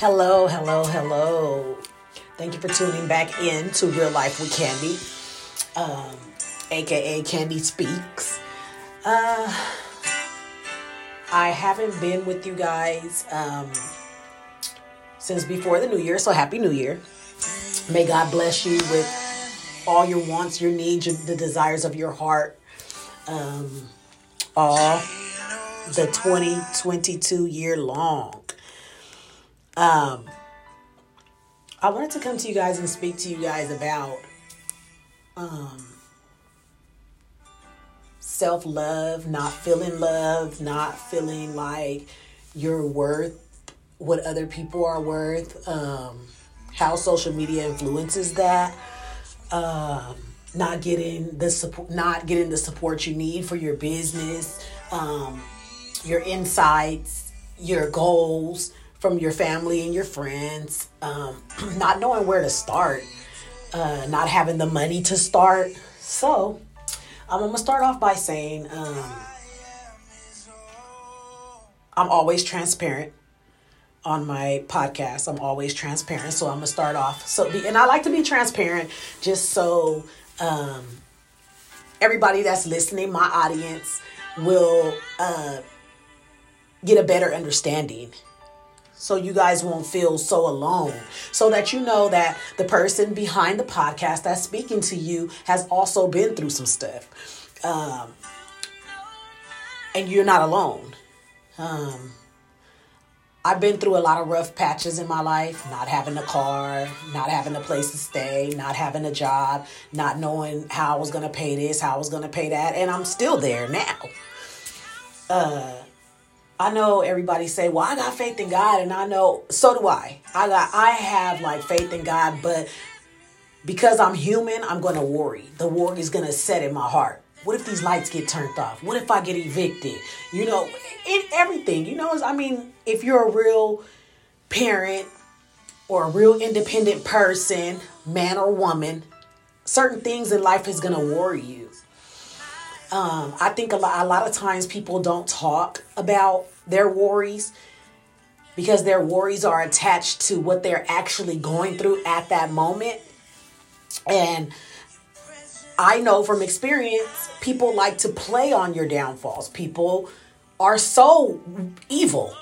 Hello, hello, hello. Thank you for tuning back in to Real Life with Candy, um, aka Candy Speaks. Uh, I haven't been with you guys um, since before the new year, so Happy New Year. May God bless you with all your wants, your needs, your, the desires of your heart. Um, all the 2022 year long. Um, I wanted to come to you guys and speak to you guys about um, self love, not feeling love, not feeling like you're worth what other people are worth, um, how social media influences that. Um, not getting the support not getting the support you need for your business um, your insights your goals from your family and your friends, um, not knowing where to start, uh, not having the money to start. So, I'm gonna start off by saying um, I'm always transparent on my podcast. I'm always transparent, so I'm gonna start off. So, and I like to be transparent just so um, everybody that's listening, my audience, will uh, get a better understanding so you guys won't feel so alone. So that you know that the person behind the podcast that's speaking to you has also been through some stuff. Um, and you're not alone. Um, I've been through a lot of rough patches in my life, not having a car, not having a place to stay, not having a job, not knowing how I was going to pay this, how I was going to pay that, and I'm still there now. Uh, I know everybody say, "Well, I got faith in God," and I know so do I. I got I have like faith in God, but because I'm human, I'm going to worry. The worry is going to set in my heart. What if these lights get turned off? What if I get evicted? You know, in everything. You know, I mean, if you're a real parent or a real independent person, man or woman, certain things in life is going to worry you. Um, I think a lot, a lot of times people don't talk about their worries because their worries are attached to what they're actually going through at that moment. And I know from experience, people like to play on your downfalls. People are so evil.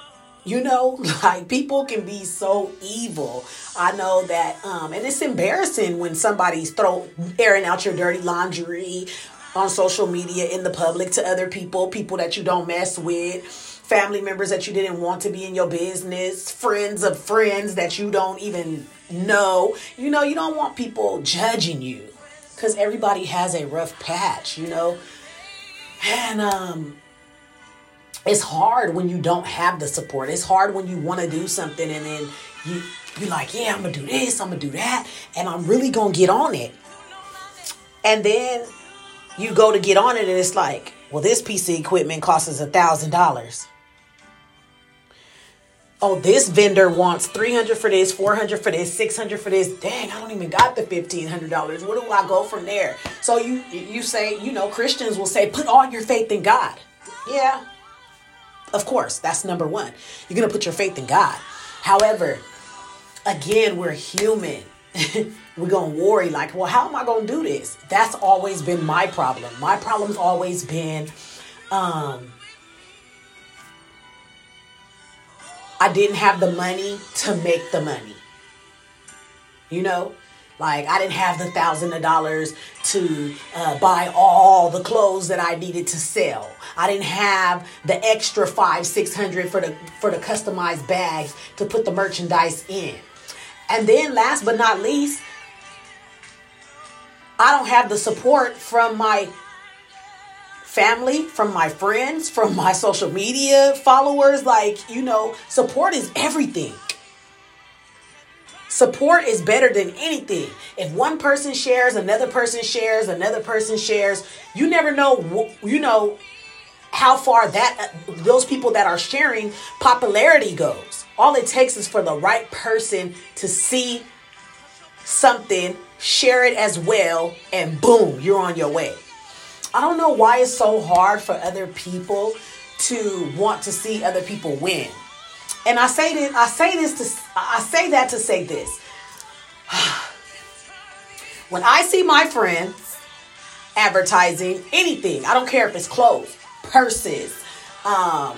You know, like people can be so evil. I know that, um, and it's embarrassing when somebody's throw airing out your dirty laundry on social media in the public to other people, people that you don't mess with, family members that you didn't want to be in your business, friends of friends that you don't even know. You know, you don't want people judging you because everybody has a rough patch, you know. And um it's hard when you don't have the support. It's hard when you want to do something and then you you're like, yeah, I'm gonna do this, I'm gonna do that, and I'm really gonna get on it. And then you go to get on it and it's like, well, this piece of equipment costs us a thousand dollars. Oh, this vendor wants 300 for this, 400 for this, 600 for this. Dang, I don't even got the $1,500. Where do I go from there? So you, you say, you know, Christians will say, put all your faith in God. Yeah, of course, that's number one. You're going to put your faith in God. However, again, we're human. we're gonna worry like well how am i gonna do this? That's always been my problem. My problem's always been um i didn't have the money to make the money. You know? Like i didn't have the thousand of dollars to uh, buy all the clothes that i needed to sell. I didn't have the extra five six hundred for the for the customized bags to put the merchandise in. And then last but not least I don't have the support from my family, from my friends, from my social media followers. Like, you know, support is everything. Support is better than anything. If one person shares, another person shares, another person shares, you never know, you know, how far that those people that are sharing popularity goes. All it takes is for the right person to see something share it as well, and boom, you're on your way. I don't know why it's so hard for other people to want to see other people win. And I say this, I say this to I say that to say this. when I see my friends advertising anything, I don't care if it's clothes, purses, um,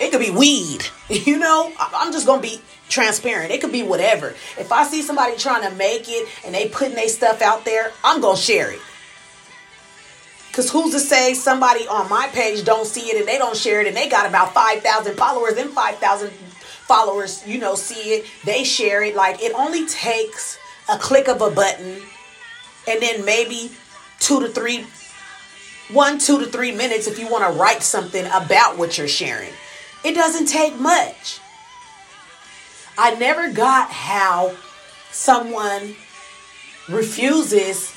it could be weed. You know, I'm just gonna be transparent. It could be whatever. If I see somebody trying to make it and they putting their stuff out there, I'm gonna share it. Cause who's to say somebody on my page don't see it and they don't share it and they got about five thousand followers and five thousand followers, you know, see it, they share it. Like it only takes a click of a button and then maybe two to three, one, two to three minutes if you want to write something about what you're sharing. It doesn't take much. I never got how someone refuses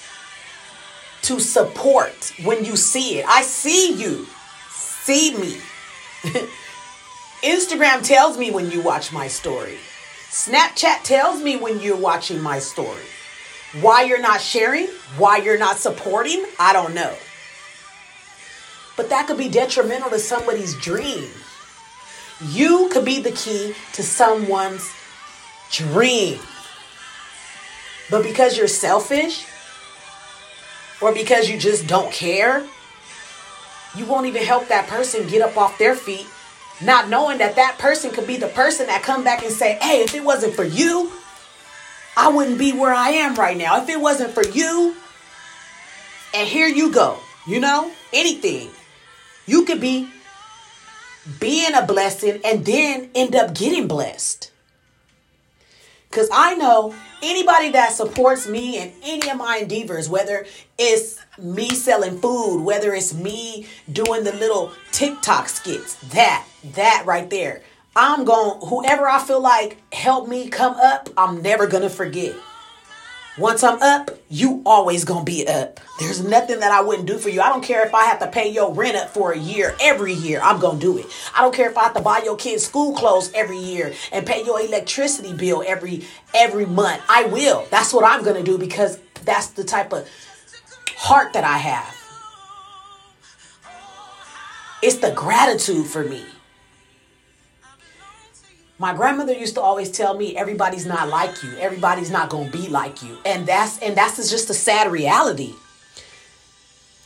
to support when you see it. I see you. See me. Instagram tells me when you watch my story. Snapchat tells me when you're watching my story. Why you're not sharing, why you're not supporting, I don't know. But that could be detrimental to somebody's dream. You could be the key to someone's dream. But because you're selfish or because you just don't care, you won't even help that person get up off their feet, not knowing that that person could be the person that come back and say, "Hey, if it wasn't for you, I wouldn't be where I am right now. If it wasn't for you, and here you go. You know, anything. You could be being a blessing and then end up getting blessed. Because I know anybody that supports me and any of my endeavors, whether it's me selling food, whether it's me doing the little TikTok skits, that, that right there. I'm going, whoever I feel like help me come up, I'm never going to forget. Once I'm up, you always gonna be up. There's nothing that I wouldn't do for you. I don't care if I have to pay your rent up for a year, every year, I'm gonna do it. I don't care if I have to buy your kids school clothes every year and pay your electricity bill every every month. I will. That's what I'm gonna do because that's the type of heart that I have. It's the gratitude for me. My grandmother used to always tell me everybody's not like you. Everybody's not going to be like you. And that's and that's just a sad reality.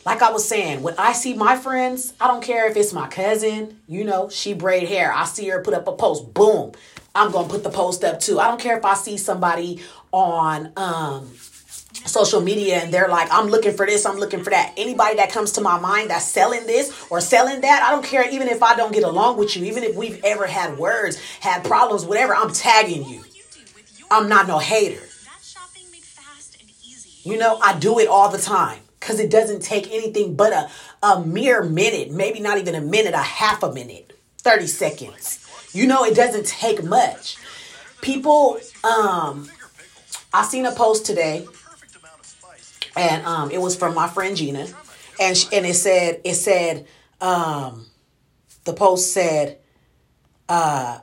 Like I was saying, when I see my friends, I don't care if it's my cousin, you know, she braid hair. I see her put up a post, boom. I'm going to put the post up too. I don't care if I see somebody on um social media and they're like, I'm looking for this, I'm looking for that. Anybody that comes to my mind that's selling this or selling that, I don't care, even if I don't get along with you, even if we've ever had words, had problems, whatever, I'm tagging you. I'm not no hater. You know, I do it all the time because it doesn't take anything but a, a mere minute, maybe not even a minute, a half a minute, 30 seconds. You know, it doesn't take much. People, um, I seen a post today and um, it was from my friend Gina, and she, and it said it said um, the post said uh,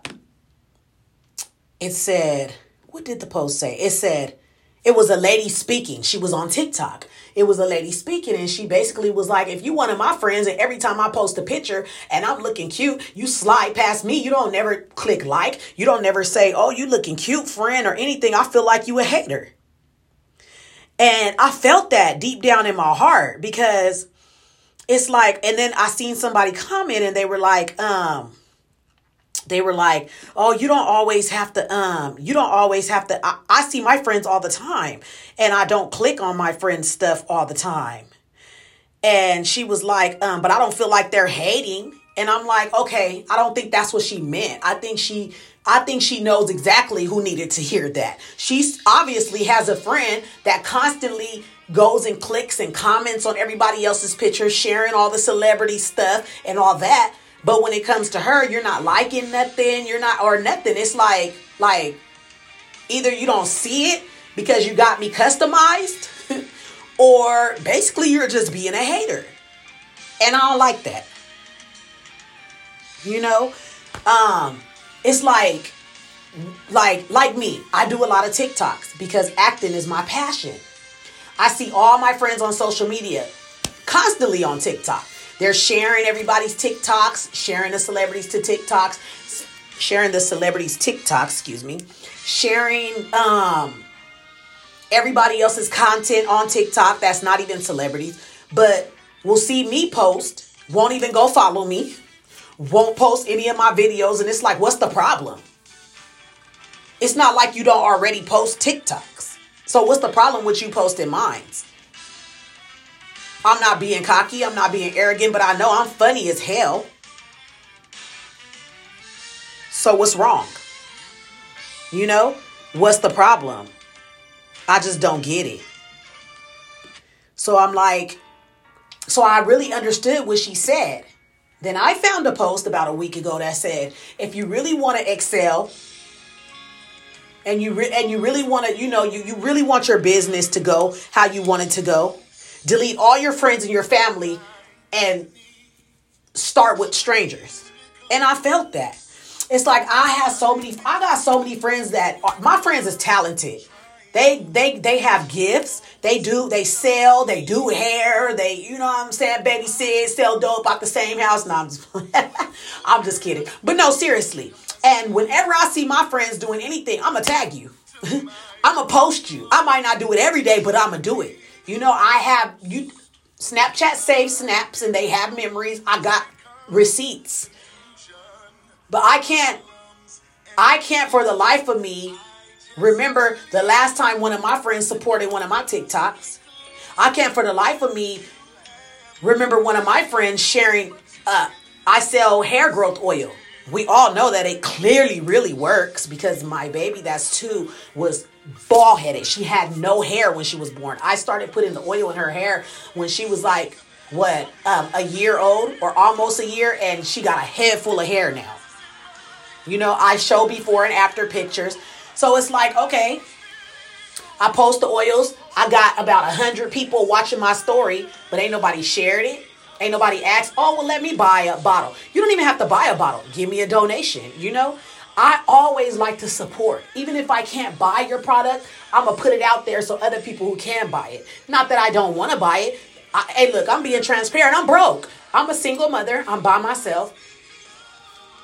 it said what did the post say? It said it was a lady speaking. She was on TikTok. It was a lady speaking, and she basically was like, if you one of my friends, and every time I post a picture and I'm looking cute, you slide past me. You don't never click like. You don't never say, oh, you looking cute, friend, or anything. I feel like you a hater. And I felt that deep down in my heart because it's like, and then I seen somebody comment and they were like, um, they were like, oh, you don't always have to, um, you don't always have to. I, I see my friends all the time and I don't click on my friends' stuff all the time. And she was like, um, but I don't feel like they're hating. And I'm like, okay, I don't think that's what she meant. I think she I think she knows exactly who needed to hear that. She obviously has a friend that constantly goes and clicks and comments on everybody else's pictures, sharing all the celebrity stuff and all that. But when it comes to her, you're not liking nothing, you're not or nothing. It's like like either you don't see it because you got me customized or basically you're just being a hater. And I don't like that. You know? Um it's like like like me. I do a lot of tiktoks because acting is my passion. I see all my friends on social media constantly on tiktok. They're sharing everybody's tiktoks sharing the celebrities to tiktoks sharing the celebrities TikTok, excuse me, sharing um everybody else's content on TikTok that's not even celebrities, but will see me post, won't even go follow me, won't post any of my videos, and it's like, what's the problem? It's not like you don't already post TikToks. So what's the problem with you posting mines? I'm not being cocky, I'm not being arrogant, but I know I'm funny as hell. So what's wrong? You know, what's the problem? I just don't get it. So I'm like, so I really understood what she said. Then I found a post about a week ago that said, if you really want to excel and you re- and you really want to, you know, you, you really want your business to go how you want it to go, delete all your friends and your family and start with strangers. And I felt that. It's like I have so many I got so many friends that are, my friends is talented. They they they have gifts. They do they sell. They do hair. They you know what I'm saying. Baby said sell dope out the same house. No, I'm just, I'm just kidding. But no, seriously. And whenever I see my friends doing anything, I'ma tag you. I'ma post you. I might not do it every day, but I'ma do it. You know, I have you. Snapchat saves snaps and they have memories. I got receipts, but I can't. I can't for the life of me Remember the last time one of my friends supported one of my TikToks. I can't for the life of me remember one of my friends sharing uh I sell hair growth oil. We all know that it clearly really works because my baby that's 2 was bald headed. She had no hair when she was born. I started putting the oil in her hair when she was like what um, a year old or almost a year and she got a head full of hair now. You know, I show before and after pictures so it's like, okay, I post the oils. I got about a hundred people watching my story, but ain't nobody shared it. Ain't nobody asked, oh, well, let me buy a bottle. You don't even have to buy a bottle. Give me a donation, you know? I always like to support. Even if I can't buy your product, I'm going to put it out there so other people who can buy it. Not that I don't want to buy it. I, hey, look, I'm being transparent. I'm broke. I'm a single mother. I'm by myself.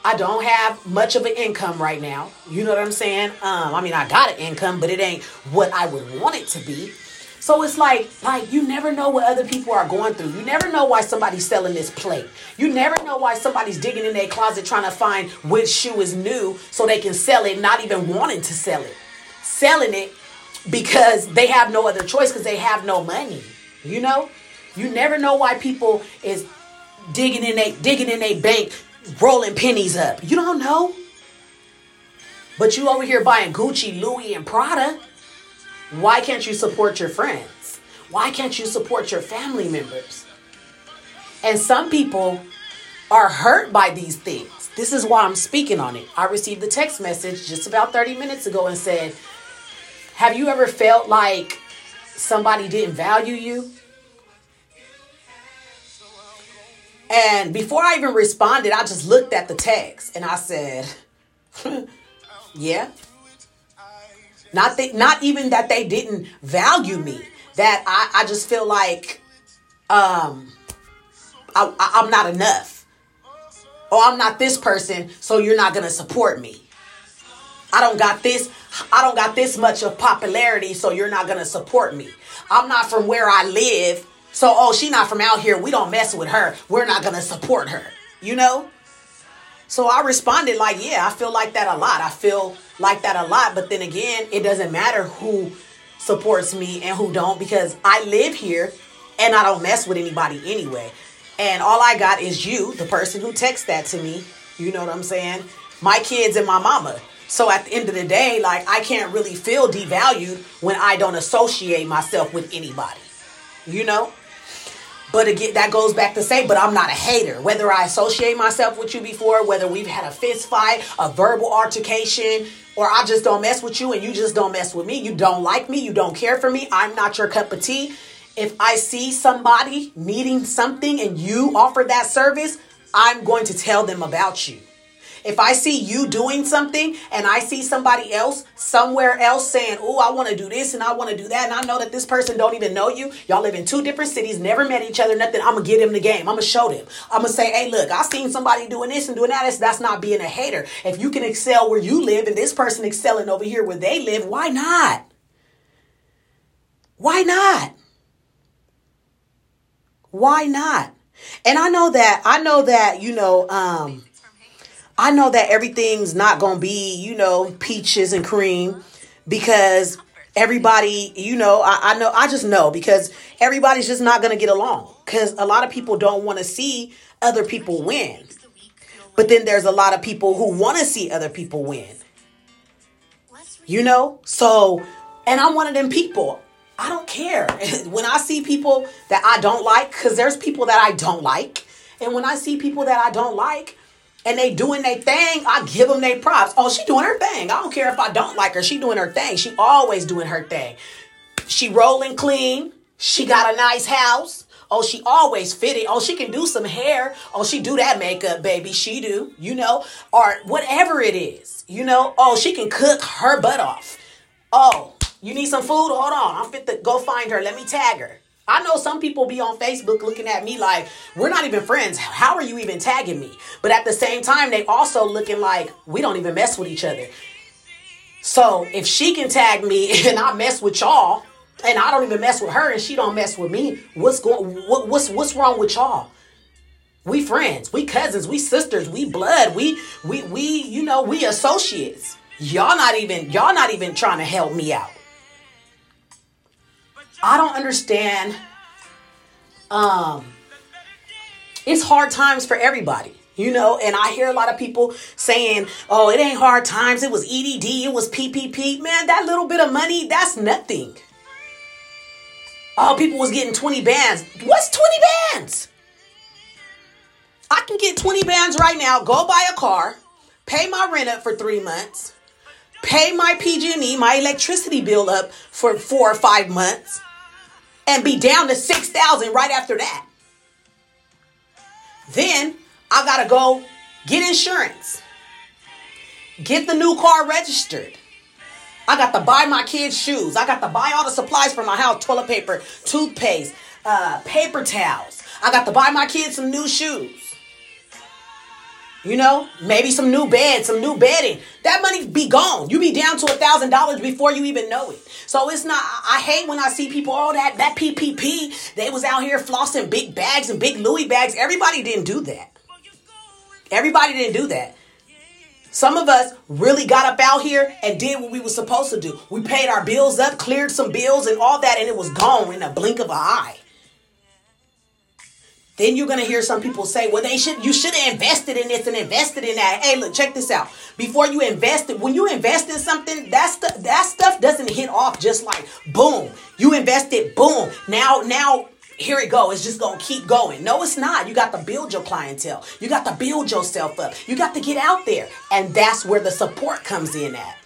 I don't have much of an income right now. You know what I'm saying? Um, I mean, I got an income, but it ain't what I would want it to be. So it's like, like you never know what other people are going through. You never know why somebody's selling this plate. You never know why somebody's digging in their closet trying to find which shoe is new so they can sell it, not even wanting to sell it. Selling it because they have no other choice because they have no money. You know? You never know why people is digging in a digging in a bank rolling pennies up. You don't know. But you over here buying Gucci, Louis, and Prada. Why can't you support your friends? Why can't you support your family members? And some people are hurt by these things. This is why I'm speaking on it. I received a text message just about 30 minutes ago and said, Have you ever felt like somebody didn't value you? And before I even responded, I just looked at the text and I said, yeah. Not that, not even that they didn't value me. That I, I just feel like um I, I, I'm not enough. Or I'm not this person, so you're not gonna support me. I don't got this I don't got this much of popularity, so you're not gonna support me. I'm not from where I live, so, oh, she not from out here. We don't mess with her. We're not going to support her. You know? So I responded like, yeah, I feel like that a lot. I feel like that a lot. But then again, it doesn't matter who supports me and who don't because I live here and I don't mess with anybody anyway. And all I got is you, the person who texts that to me. You know what I'm saying? My kids and my mama. So at the end of the day, like I can't really feel devalued when I don't associate myself with anybody. You know? But again, that goes back to say, but I'm not a hater. Whether I associate myself with you before, whether we've had a fist fight, a verbal altercation, or I just don't mess with you and you just don't mess with me. You don't like me. You don't care for me. I'm not your cup of tea. If I see somebody needing something and you offer that service, I'm going to tell them about you. If I see you doing something and I see somebody else somewhere else saying, "Oh, I want to do this and I want to do that," and I know that this person don't even know you, y'all live in two different cities, never met each other, nothing. I'm gonna get him the game. I'm gonna show them. I'm gonna say, "Hey, look, I seen somebody doing this and doing that." That's, that's not being a hater. If you can excel where you live and this person excelling over here where they live, why not? Why not? Why not? And I know that I know that you know um I know that everything's not going to be, you know, peaches and cream because everybody, you know, I, I know, I just know because everybody's just not going to get along because a lot of people don't want to see other people win. But then there's a lot of people who want to see other people win. You know? So, and I'm one of them people. I don't care. when I see people that I don't like, because there's people that I don't like. And when I see people that I don't like, and they doing their thing, I give them their props. Oh, she doing her thing. I don't care if I don't like her. She doing her thing. She always doing her thing. She rolling clean. She got a nice house. Oh, she always fitted. Oh, she can do some hair. Oh, she do that makeup, baby. She do, you know, or whatever it is, you know. Oh, she can cook her butt off. Oh, you need some food? Hold on. I'm fit to go find her. Let me tag her. I know some people be on Facebook looking at me like, we're not even friends. How are you even tagging me? But at the same time, they also looking like we don't even mess with each other. So if she can tag me and I mess with y'all, and I don't even mess with her and she don't mess with me, what's going what, what's what's wrong with y'all? We friends, we cousins, we sisters, we blood, we we we you know, we associates. Y'all not even y'all not even trying to help me out. I don't understand. Um, it's hard times for everybody, you know, and I hear a lot of people saying, oh, it ain't hard times. It was EDD, it was PPP. Man, that little bit of money, that's nothing. Oh, people was getting 20 bands. What's 20 bands? I can get 20 bands right now, go buy a car, pay my rent up for three months, pay my PG&E, my electricity bill up for four or five months, and be down to 6,000 right after that. Then I got to go get insurance. Get the new car registered. I got to buy my kids shoes. I got to buy all the supplies for my house, toilet paper, toothpaste, uh, paper towels. I got to buy my kids some new shoes. You know, maybe some new bed, some new bedding. That money be gone. You be down to a thousand dollars before you even know it. So it's not. I hate when I see people. Oh, that that PPP. They was out here flossing big bags and big Louis bags. Everybody didn't do that. Everybody didn't do that. Some of us really got up out here and did what we were supposed to do. We paid our bills up, cleared some bills and all that, and it was gone in a blink of an eye. Then you're gonna hear some people say, "Well, they should. You should have invested in this and invested in that." Hey, look, check this out. Before you invest, when you invest in something, that stuff that stuff doesn't hit off just like boom. You invested, boom. Now, now here it go. It's just gonna keep going. No, it's not. You got to build your clientele. You got to build yourself up. You got to get out there, and that's where the support comes in at.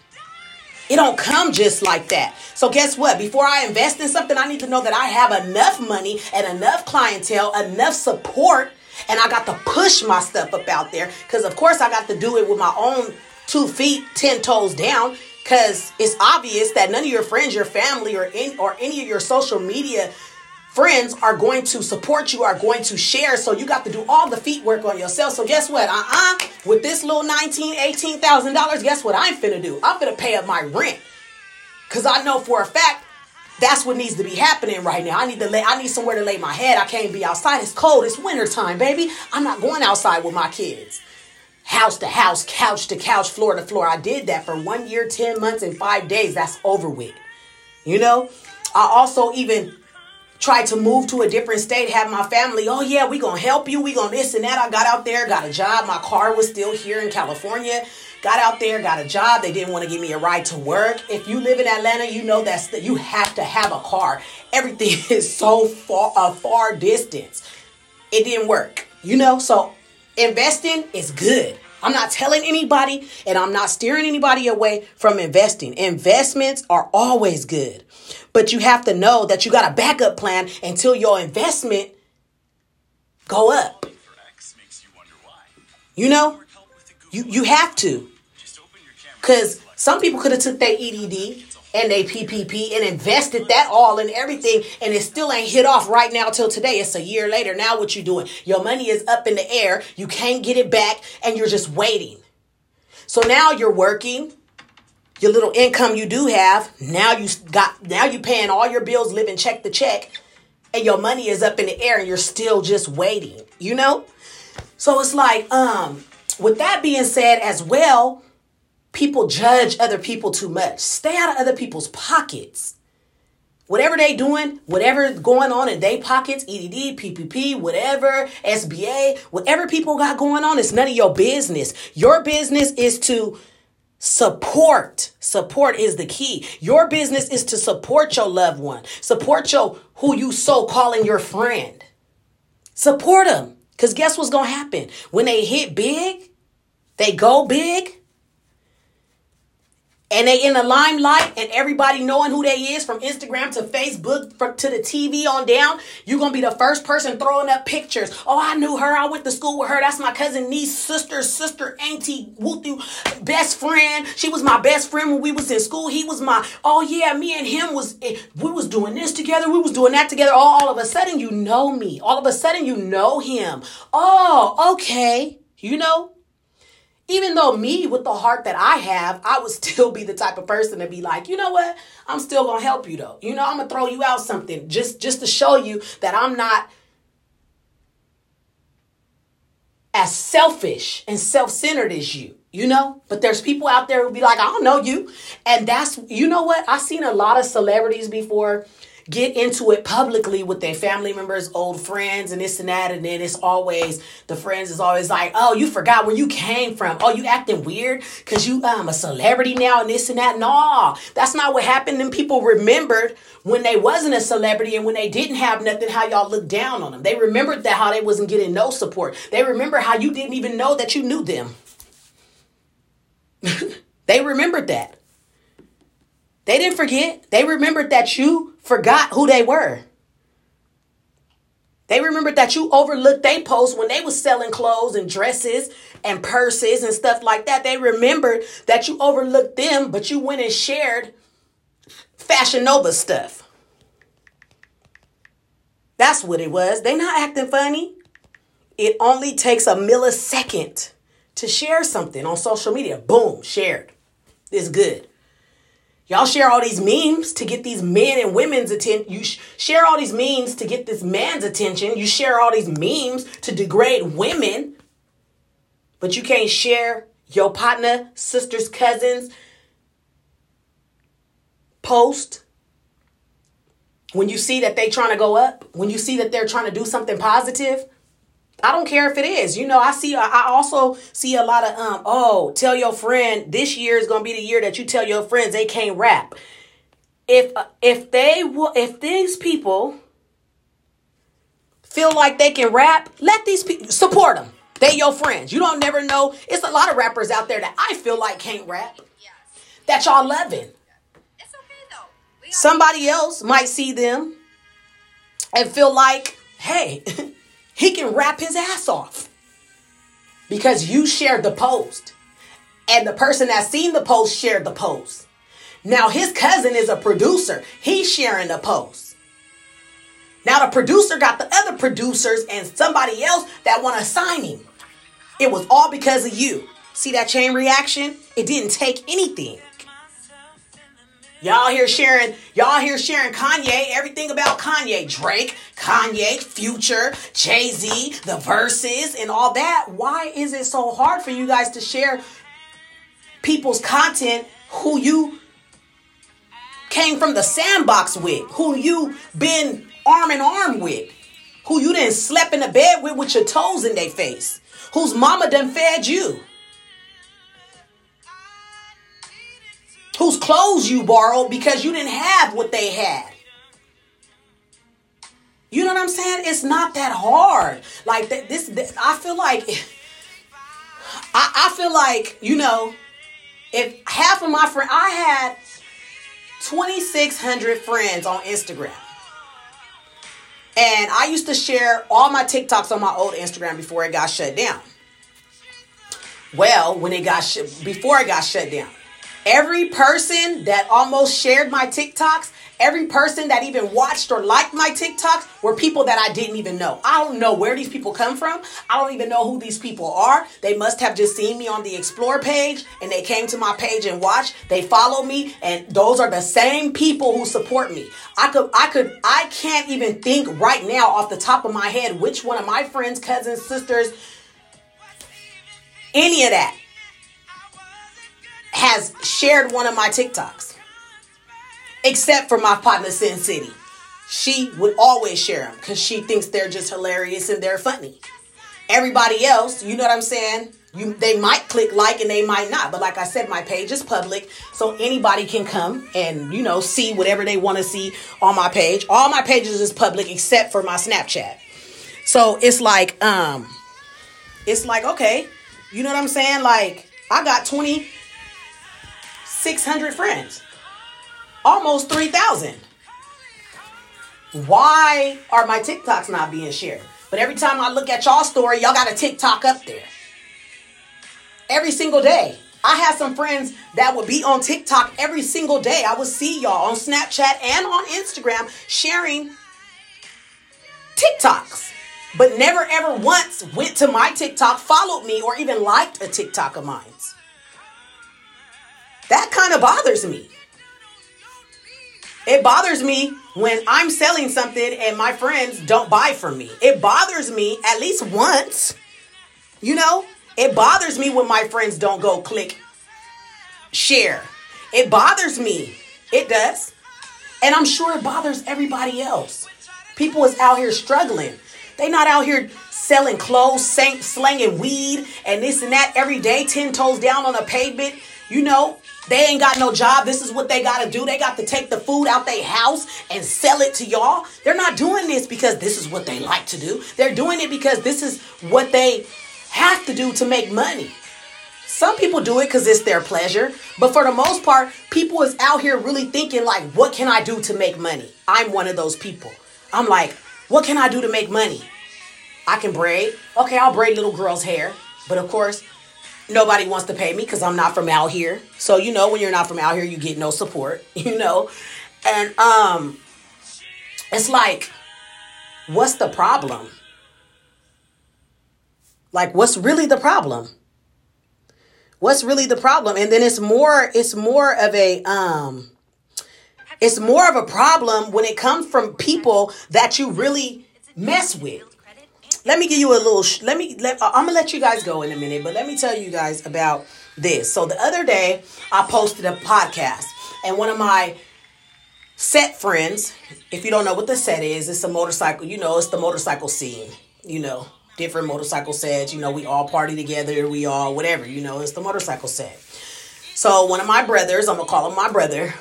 It don't come just like that. So guess what? Before I invest in something, I need to know that I have enough money and enough clientele, enough support, and I got to push my stuff up out there. Because of course I got to do it with my own two feet, ten toes down. Because it's obvious that none of your friends, your family, or in, or any of your social media friends are going to support you, are going to share. So you got to do all the feet work on yourself. So guess what? Uh-uh. With this little nineteen, eighteen thousand dollars, guess what I'm finna do? I'm finna pay up my rent. Cause I know for a fact that's what needs to be happening right now. I need to lay I need somewhere to lay my head. I can't be outside. It's cold. It's winter time, baby. I'm not going outside with my kids. House to house, couch to couch, floor to floor. I did that for one year, 10 months, and five days. That's over with. You know? I also even tried to move to a different state, have my family, oh yeah, we gonna help you, we gonna this and that. I got out there, got a job. My car was still here in California. Got out there, got a job. They didn't want to give me a ride to work. If you live in Atlanta, you know that's that you have to have a car. Everything is so far a far distance. It didn't work, you know. So investing is good. I'm not telling anybody and I'm not steering anybody away from investing. Investments are always good. But you have to know that you got a backup plan until your investment go up. You know? You you have to. Cause some people could have took their EDD and they PPP and invested that all in everything and it still ain't hit off right now till today. It's a year later. Now what you doing? Your money is up in the air. You can't get it back and you're just waiting. So now you're working. Your little income you do have, now you got now you paying all your bills living check to check and your money is up in the air and you're still just waiting, you know? So it's like um with that being said as well, people judge other people too much. Stay out of other people's pockets. Whatever they doing, whatever going on in their pockets, EDD, PPP, whatever, SBA, whatever people got going on, it's none of your business. Your business is to support. Support is the key. Your business is to support your loved one. Support your who you so calling your friend. Support them. Cause guess what's gonna happen? When they hit big, they go big, and they in the limelight and everybody knowing who they is from Instagram to Facebook for, to the TV on down, you're gonna be the first person throwing up pictures. Oh, I knew her. I went to school with her. That's my cousin, niece, sister, sister, auntie, wooty, best friend. She was my best friend when we was in school. He was my. Oh yeah, me and him was. Eh, we was doing this together. We was doing that together. All, all of a sudden, you know me. All of a sudden, you know him. Oh, okay. You know, even though me with the heart that I have, I would still be the type of person to be like, you know what? I'm still gonna help you though. You know, I'm gonna throw you out something just just to show you that I'm not as selfish and self-centered as you you know but there's people out there who be like i don't know you and that's you know what i've seen a lot of celebrities before get into it publicly with their family members, old friends, and this and that. And then it's always the friends is always like, "Oh, you forgot where you came from. Oh, you acting weird because you um a celebrity now and this and that." No, that's not what happened. And people remembered when they wasn't a celebrity and when they didn't have nothing, how y'all looked down on them. They remembered that how they wasn't getting no support. They remember how you didn't even know that you knew them. they remembered that. They didn't forget. They remembered that you forgot who they were. They remembered that you overlooked they post when they was selling clothes and dresses and purses and stuff like that. They remembered that you overlooked them, but you went and shared Fashion Nova stuff. That's what it was. They not acting funny. It only takes a millisecond to share something on social media. Boom, shared. It's good. Y'all share all these memes to get these men and women's attention. You sh- share all these memes to get this man's attention. You share all these memes to degrade women. But you can't share your partner, sisters, cousins post when you see that they trying to go up, when you see that they're trying to do something positive. I don't care if it is. You know, I see I also see a lot of um oh, tell your friend this year is going to be the year that you tell your friends they can't rap. If if they will if these people feel like they can rap, let these people support them. They your friends. You don't never know. It's a lot of rappers out there that I feel like can't rap. That y'all loving. It's okay though. Somebody else might see them and feel like, hey, he can rap his ass off because you shared the post and the person that seen the post shared the post. Now his cousin is a producer. He's sharing the post. Now the producer got the other producers and somebody else that want to sign him. It was all because of you. See that chain reaction? It didn't take anything. Y'all here sharing, y'all here sharing Kanye, everything about Kanye, Drake, Kanye, Future, Jay Z, the verses, and all that. Why is it so hard for you guys to share people's content who you came from the sandbox with, who you been arm in arm with, who you didn't slept in the bed with with your toes in their face, whose mama done fed you? Whose clothes you borrowed because you didn't have what they had. You know what I'm saying? It's not that hard. Like this, this I feel like I, I feel like, you know, if half of my friends I had 2600 friends on Instagram. And I used to share all my TikToks on my old Instagram before it got shut down. Well, when it got sh- before it got shut down, every person that almost shared my TikToks, every person that even watched or liked my TikToks were people that I didn't even know. I don't know where these people come from. I don't even know who these people are. They must have just seen me on the explore page and they came to my page and watched. They follow me and those are the same people who support me. I could I could I can't even think right now off the top of my head which one of my friends, cousins, sisters any of that has shared one of my TikToks. Except for my partner Sin City. She would always share them because she thinks they're just hilarious and they're funny. Everybody else, you know what I'm saying? You, they might click like and they might not. But like I said, my page is public, so anybody can come and you know see whatever they want to see on my page. All my pages is public except for my Snapchat. So it's like, um, it's like okay, you know what I'm saying? Like I got 2,600 friends, almost 3,000. Why are my TikToks not being shared? But every time I look at y'all story, y'all got a TikTok up there. Every single day. I have some friends that would be on TikTok every single day. I would see y'all on Snapchat and on Instagram sharing TikToks, but never ever once went to my TikTok, followed me, or even liked a TikTok of mine. That kind of bothers me. It bothers me when I'm selling something and my friends don't buy from me. It bothers me at least once. You know, it bothers me when my friends don't go click share. It bothers me. It does. And I'm sure it bothers everybody else. People is out here struggling. They not out here selling clothes, slanging weed, and this and that every day, 10 toes down on a pavement. You know, they ain't got no job. This is what they got to do. They got to take the food out their house and sell it to y'all. They're not doing this because this is what they like to do. They're doing it because this is what they have to do to make money. Some people do it because it's their pleasure, but for the most part, people is out here really thinking like, what can I do to make money? I'm one of those people. I'm like, what can I do to make money? I can braid. Okay, I'll braid little girls' hair. But of course, nobody wants to pay me because I'm not from out here. So you know when you're not from out here, you get no support, you know? And um it's like what's the problem? Like what's really the problem? What's really the problem? And then it's more it's more of a um it's more of a problem when it comes from people that you really mess with let me give you a little sh- let me let uh, i'm gonna let you guys go in a minute but let me tell you guys about this. So the other day i posted a podcast and one of my set friends if you don't know what the set is it's a motorcycle you know it's the motorcycle scene you know different motorcycle sets you know we all party together we all whatever you know it's the motorcycle set. So one of my brothers i'm gonna call him my brother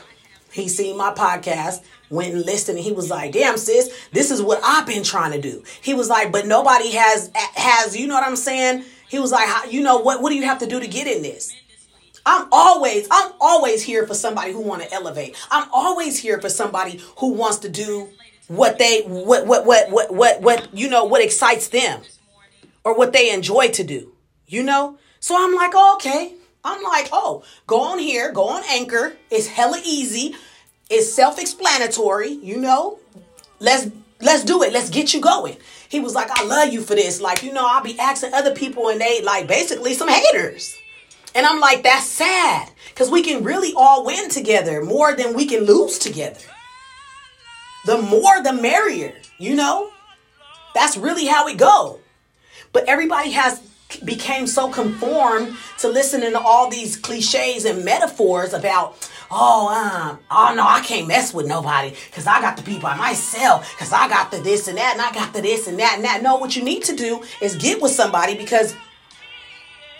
he seen my podcast went and listened and he was like damn sis this is what i've been trying to do. He was like but nobody has has you know what i'm saying? He was like you know what what do you have to do to get in this? I'm always i'm always here for somebody who want to elevate. I'm always here for somebody who wants to do what they what what what what what, what you know what excites them or what they enjoy to do you know? So i'm like oh, okay. I'm like oh go on here go on anchor. It's hella easy it's self-explanatory, you know. Let's let's do it. Let's get you going. He was like, I love you for this. Like, you know, I'll be asking other people and they like basically some haters. And I'm like, that's sad. Because we can really all win together more than we can lose together. The more the merrier, you know? That's really how it go. But everybody has became so conformed to listening to all these cliches and metaphors about oh, um, oh no, I can't mess with nobody because I got to be by myself because I got the this and that and I got the this and that and that. No, what you need to do is get with somebody because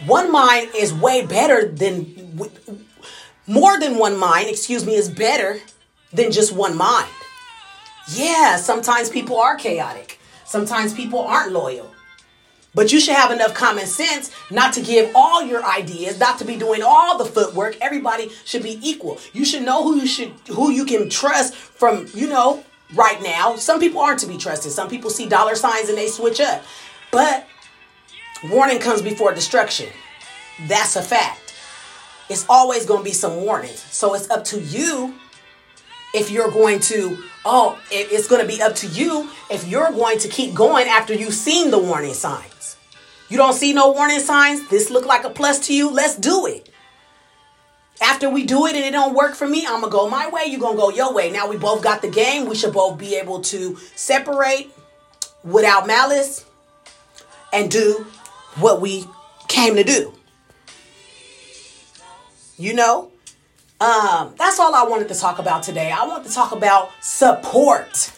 one mind is way better than more than one mind, excuse me, is better than just one mind. Yeah, sometimes people are chaotic. Sometimes people aren't loyal. But you should have enough common sense not to give all your ideas, not to be doing all the footwork. Everybody should be equal. You should know who you should who you can trust from, you know, right now. Some people aren't to be trusted. Some people see dollar signs and they switch up. But warning comes before destruction. That's a fact. It's always going to be some warnings. So it's up to you if you're going to, oh, it's going to be up to you if you're going to keep going after you've seen the warning signs. You don't see no warning signs? This look like a plus to you? Let's do it. After we do it and it don't work for me, I'm gonna go my way, you're gonna go your way. Now we both got the game. We should both be able to separate without malice and do what we came to do. You know? Um, that's all I wanted to talk about today. I want to talk about support.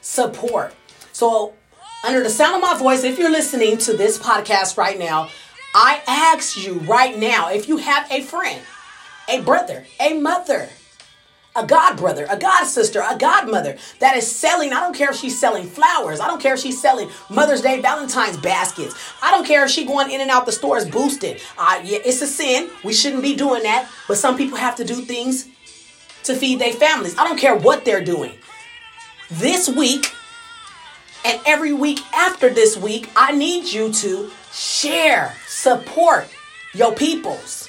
Support. So, under the sound of my voice, if you're listening to this podcast right now, I ask you right now if you have a friend, a brother, a mother, a god brother, a god sister, a godmother that is selling. I don't care if she's selling flowers. I don't care if she's selling Mother's Day, Valentine's baskets. I don't care if she's going in and out the stores boosted. Uh, yeah, it's a sin. We shouldn't be doing that. But some people have to do things to feed their families. I don't care what they're doing. This week and every week after this week, I need you to share, support your peoples.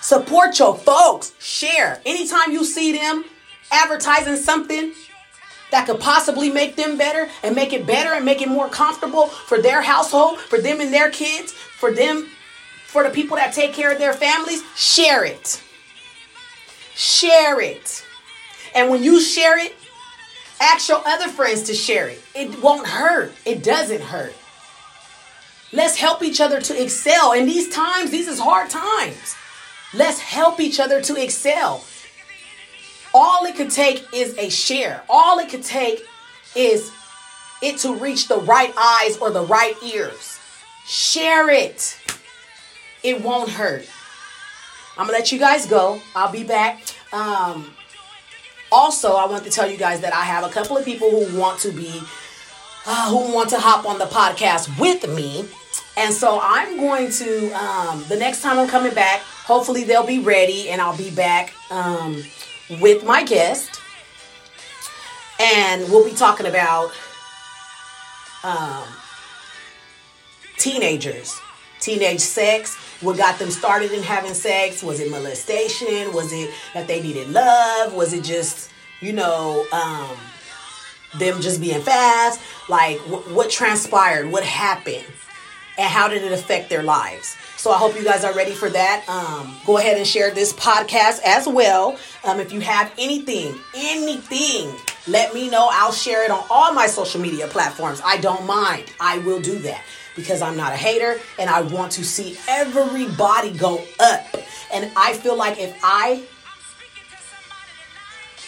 Support your folks. Share. Anytime you see them advertising something that could possibly make them better and make it better and make it more comfortable for their household, for them and their kids, for them, for the people that take care of their families, share it. Share it. And when you share it, ask your other friends to share it. It won't hurt. It doesn't hurt. Let's help each other to excel. In these times, these is hard times. Let's help each other to excel. All it could take is a share. All it could take is it to reach the right eyes or the right ears. Share it. It won't hurt. I'm gonna let you guys go. I'll be back. Um, also, I want to tell you guys that I have a couple of people who want to be, uh, who want to hop on the podcast with me. And so I'm going to, um, the next time I'm coming back, hopefully they'll be ready and I'll be back um, with my guest. And we'll be talking about um, teenagers, teenage sex, what got them started in having sex. Was it molestation? Was it that they needed love? Was it just, you know, um, them just being fast? Like, wh- what transpired? What happened? And how did it affect their lives? So I hope you guys are ready for that. Um, go ahead and share this podcast as well. Um, if you have anything, anything, let me know. I'll share it on all my social media platforms. I don't mind. I will do that because I'm not a hater and I want to see everybody go up. And I feel like if I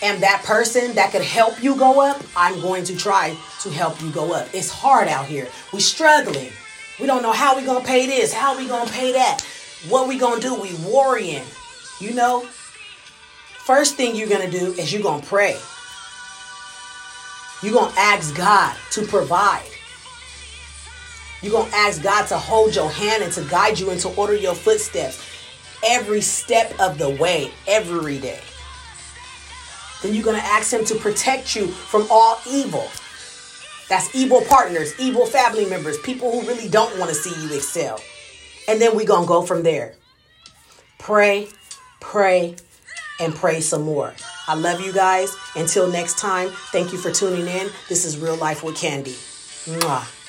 am that person that could help you go up, I'm going to try to help you go up. It's hard out here. We're struggling. We don't know how we gonna pay this, how we gonna pay that, what we gonna do. We worrying, you know. First thing you're gonna do is you're gonna pray. You're gonna ask God to provide. You're gonna ask God to hold your hand and to guide you and to order your footsteps every step of the way, every day. Then you're gonna ask Him to protect you from all evil. That's evil partners, evil family members, people who really don't want to see you excel. And then we're going to go from there. Pray, pray, and pray some more. I love you guys. Until next time, thank you for tuning in. This is Real Life with Candy. Mwah.